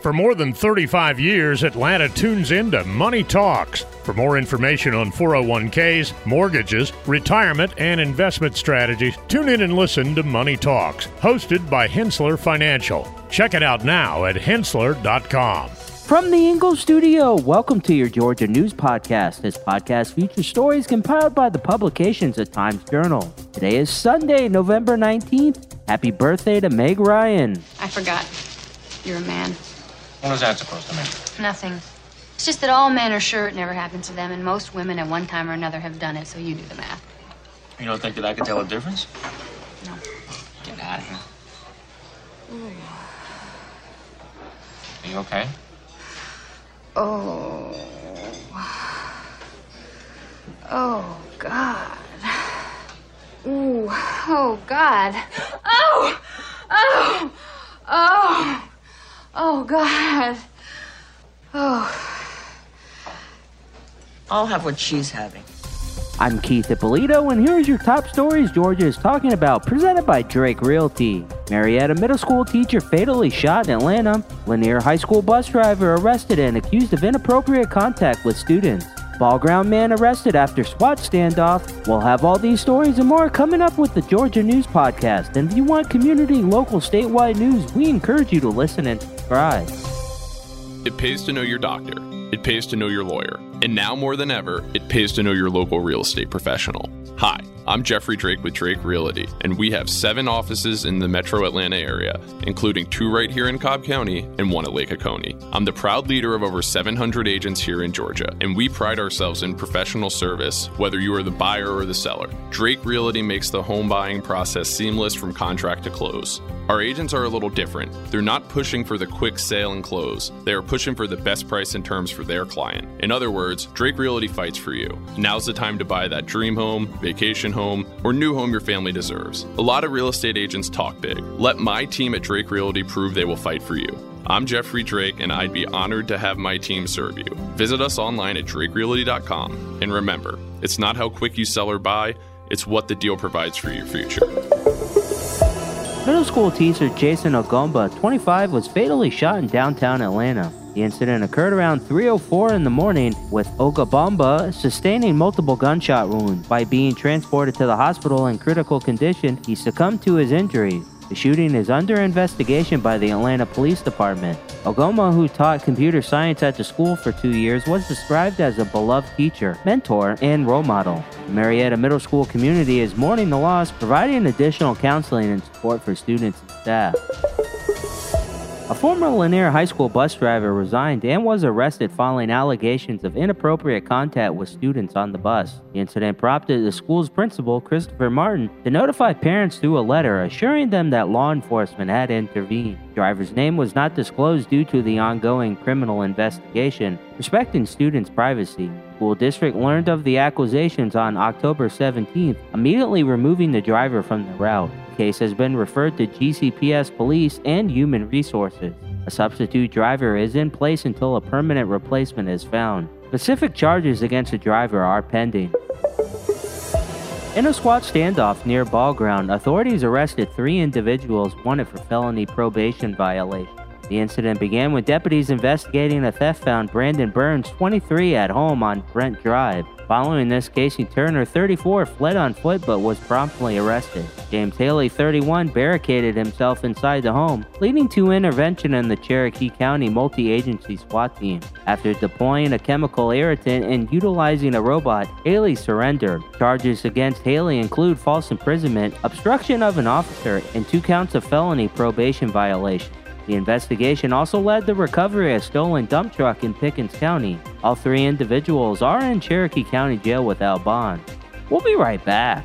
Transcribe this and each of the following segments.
For more than 35 years, Atlanta tunes into Money Talks. For more information on 401ks, mortgages, retirement, and investment strategies, tune in and listen to Money Talks, hosted by Henssler Financial. Check it out now at henssler.com. From the Ingles studio, welcome to your Georgia News Podcast. This podcast features stories compiled by the publications at Times Journal. Today is Sunday, November 19th. Happy birthday to Meg Ryan. I forgot. You're a man. What is that supposed to mean? Nothing. It's just that all men are sure it never happened to them, and most women at one time or another have done it, so you do the math. You don't think that I can tell a difference? No. Get out of here. Are you okay? Oh. Oh, God. Ooh. Oh, God. Oh! Oh! Oh! Oh, God. Oh. I'll have what she's having. I'm Keith Ippolito, and here's your top stories Georgia is talking about, presented by Drake Realty. Marietta Middle School teacher fatally shot in Atlanta. Lanier High School bus driver arrested and accused of inappropriate contact with students. Ball ground man arrested after SWAT standoff. We'll have all these stories and more coming up with the Georgia News Podcast. And if you want community, local, statewide news, we encourage you to listen and subscribe. It pays to know your doctor. It pays to know your lawyer. And now more than ever, it pays to know your local real estate professional. Hi, I'm Jeffrey Drake with Drake Realty, and we have seven offices in the metro Atlanta area, including two right here in Cobb County and one at Lake Oconee. I'm the proud leader of over 700 agents here in Georgia, and we pride ourselves in professional service, whether you are the buyer or the seller. Drake Realty makes the home buying process seamless from contract to close. Our agents are a little different. They're not pushing for the quick sale and close. They are pushing for the best price and terms for their client. In other words, Drake Realty fights for you. Now's the time to buy that dream home, vacation home, or new home your family deserves. A lot of real estate agents talk big. Let my team at Drake Realty prove they will fight for you. I'm Jeffrey Drake, and I'd be honored to have my team serve you. Visit us online at drakerealty.com. And remember, it's not how quick you sell or buy, it's what the deal provides for your future. Middle school teacher Jason Ogbomoh, 25, was fatally shot in downtown Atlanta. The incident occurred around 3:04 in the morning, with Ogbomoh sustaining multiple gunshot wounds. By being transported to the hospital in critical condition, he succumbed to his injuries. The shooting is under investigation by the Atlanta Police Department. Ogbomoh, who taught computer science at the school for two years, was described as a beloved teacher, mentor, and role model. The Marietta Middle School community is mourning the loss, providing additional counseling and support for students and staff. A former Lanier High School bus driver resigned and was arrested following allegations of inappropriate contact with students on the bus. The incident prompted the school's principal, Christopher Martin, to notify parents through a letter assuring them that law enforcement had intervened. The driver's name was not disclosed due to the ongoing criminal investigation, respecting students' privacy. The school district learned of the accusations on October 17th, immediately removing the driver from the route case has been referred to GCPS Police and Human Resources. A substitute driver is in place until a permanent replacement is found. Specific charges against the driver are pending. In a SWAT standoff near Ball Ground, authorities arrested three individuals wanted for felony probation violation. The incident began when deputies investigating a theft found Brandon Burns, 23, at home on Brent Drive. Following this, Casey Turner, 34, fled on foot but was promptly arrested. James Haley, 31, barricaded himself inside the home, leading to intervention in the Cherokee County multi agency SWAT team. After deploying a chemical irritant and utilizing a robot, Haley surrendered. Charges against Haley include false imprisonment, obstruction of an officer, and two counts of felony probation violation. The investigation also led to the recovery of a stolen dump truck in Pickens County. All three individuals are in Cherokee County Jail without bond. We'll be right back.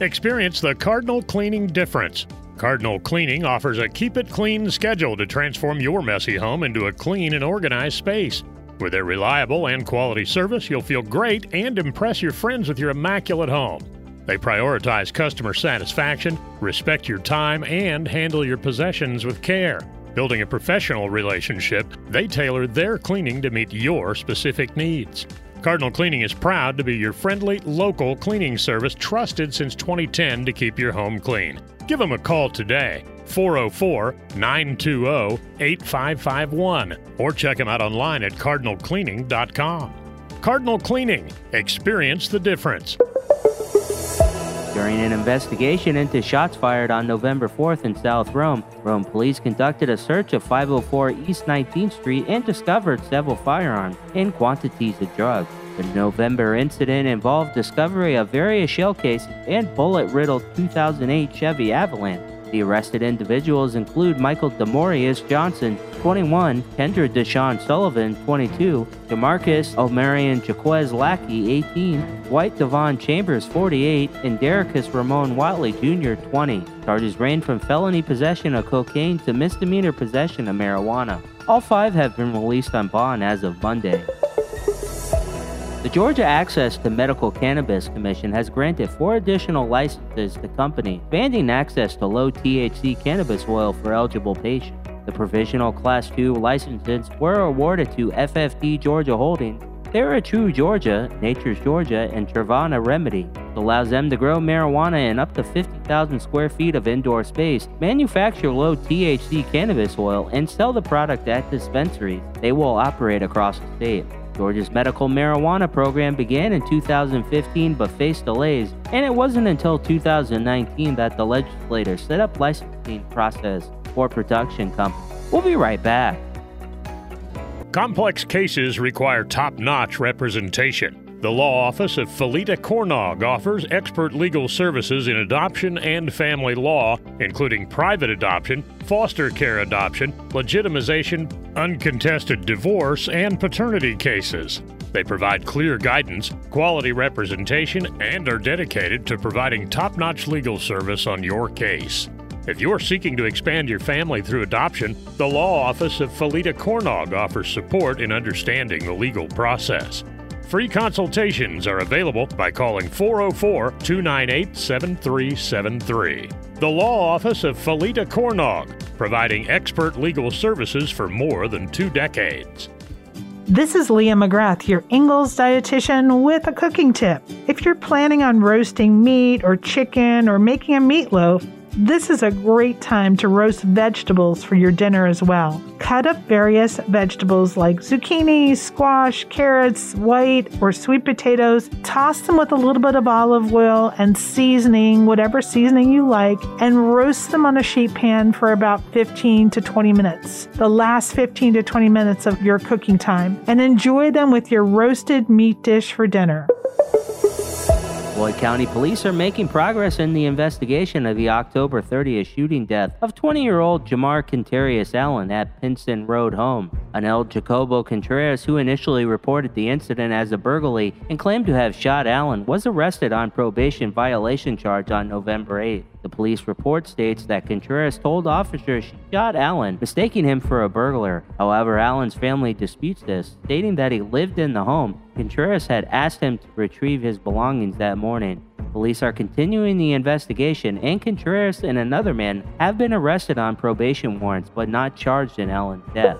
Experience the Cardinal Cleaning difference. Cardinal Cleaning offers a keep it clean schedule to transform your messy home into a clean and organized space. With their reliable and quality service, you'll feel great and impress your friends with your immaculate home. They prioritize customer satisfaction, respect your time, and handle your possessions with care. Building a professional relationship, they tailor their cleaning to meet your specific needs. Cardinal Cleaning is proud to be your friendly, local cleaning service trusted since 2010 to keep your home clean. Give them a call today, 404 920 8551, or check them out online at cardinalcleaning.com. Cardinal Cleaning, experience the difference. During an investigation into shots fired on November 4th in South Rome, Rome police conducted a search of 504 East 19th Street and discovered several firearms and quantities of drugs. The November incident involved discovery of various shell cases and bullet-riddled 2008 Chevy Avalanche. The arrested individuals include Michael Demorius Johnson, 21, Kendra Deshawn Sullivan, 22, Demarcus Omarion Jaquez Lackey, 18, White Devon Chambers, 48, and Derricus Ramon Watley Jr., 20. Charges range from felony possession of cocaine to misdemeanor possession of marijuana. All five have been released on bond as of Monday. The Georgia Access to Medical Cannabis Commission has granted four additional licenses to company, expanding access to low THC cannabis oil for eligible patients. The provisional Class 2 licenses were awarded to FFD Georgia Holdings, TheraTrue Georgia, Nature's Georgia, and Treevana Remedy. Allows them to grow marijuana in up to 50,000 square feet of indoor space, manufacture low THC cannabis oil, and sell the product at dispensaries. They will operate across the state. Georgia's medical marijuana program began in 2015 but faced delays, and it wasn't until 2019 that the legislators set up licensing process for production companies. We'll be right back. Complex cases require top notch representation. The law office of Felita Cornog offers expert legal services in adoption and family law, including private adoption, foster care adoption, legitimization, uncontested divorce, and paternity cases. They provide clear guidance, quality representation, and are dedicated to providing top notch legal service on your case. If you're seeking to expand your family through adoption, the law office of Felita Cornog offers support in understanding the legal process. Free consultations are available by calling 404 298 7373. The Law Office of Felita Cornog, providing expert legal services for more than two decades. This is Leah McGrath, your Ingles dietitian, with a cooking tip. If you're planning on roasting meat or chicken or making a meatloaf, this is a great time to roast vegetables for your dinner as well. Cut up various vegetables like zucchini, squash, carrots, white, or sweet potatoes. Toss them with a little bit of olive oil and seasoning, whatever seasoning you like, and roast them on a sheet pan for about 15 to 20 minutes. The last 15 to 20 minutes of your cooking time. And enjoy them with your roasted meat dish for dinner. Floyd County Police are making progress in the investigation of the October 30th shooting death of 20 year old Jamar Contreras Allen at Pinson Road home. Anel Jacobo Contreras, who initially reported the incident as a burglary and claimed to have shot Allen, was arrested on probation violation charge on November 8th. The police report states that Contreras told officers she shot Allen, mistaking him for a burglar. However, Allen's family disputes this, stating that he lived in the home. Contreras had asked him to retrieve his belongings that morning. Police are continuing the investigation, and Contreras and another man have been arrested on probation warrants but not charged in Allen's death.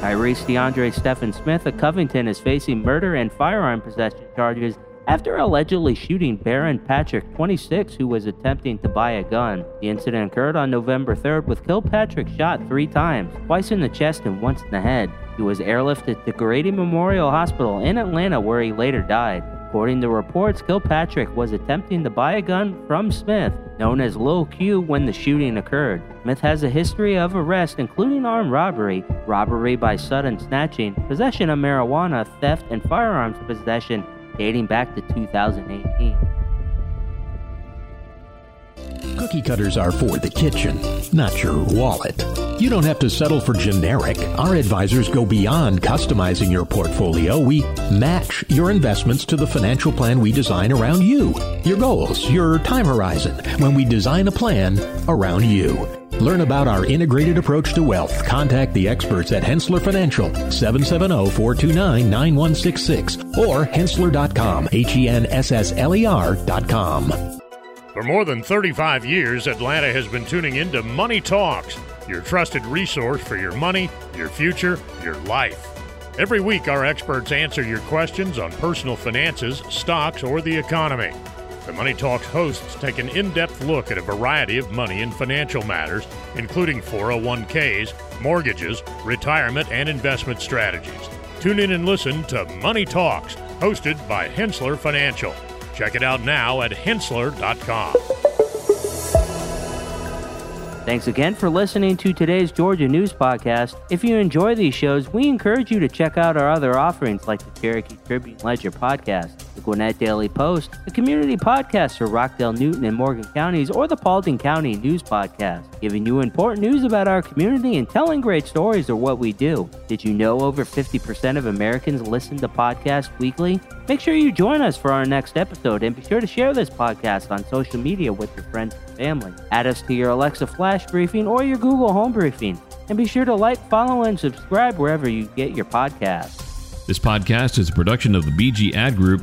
Tyrese DeAndre Stephen Smith of Covington is facing murder and firearm possession charges after allegedly shooting Baron Patrick, 26, who was attempting to buy a gun. The incident occurred on November 3rd with Kilpatrick shot three times, twice in the chest and once in the head. He was airlifted to Grady Memorial Hospital in Atlanta where he later died. According to reports, Kilpatrick was attempting to buy a gun from Smith, known as Lil Q, when the shooting occurred. Smith has a history of arrest, including armed robbery, robbery by sudden snatching, possession of marijuana, theft, and firearms possession dating back to 2018. Cookie cutters are for the kitchen, not your wallet. You don't have to settle for generic. Our advisors go beyond customizing your portfolio. We match your investments to the financial plan we design around you, your goals, your time horizon, when we design a plan around you. Learn about our integrated approach to wealth. Contact the experts at Henssler Financial, 770-429-9166 or henssler.com, H-E-N-S-S-L-E-R dot com. For more than 35 years, Atlanta has been tuning into Money Talks, your trusted resource for your money, your future, your life. Every week, our experts answer your questions on personal finances, stocks, or the economy. The Money Talks hosts take an in depth look at a variety of money and financial matters, including 401ks, mortgages, retirement, and investment strategies. Tune in and listen to Money Talks, hosted by Henssler Financial. Check it out now at henssler.com. Thanks again for listening to today's Georgia News Podcast. If you enjoy these shows, we encourage you to check out our other offerings like the Cherokee Tribune Ledger Podcast, the Gwinnett Daily Post, the community podcast for Rockdale, Newton, and Morgan counties, or the Paulding County News Podcast, giving you important news about our community and telling great stories of what we do. Did you know over 50% of Americans listen to podcasts weekly? Make sure you join us for our next episode and be sure to share this podcast on social media with your friends and family. Add us to your Alexa Flash briefing or your Google Home briefing. And be sure to like, follow, and subscribe wherever you get your podcasts. This podcast is a production of the BG Ad Group,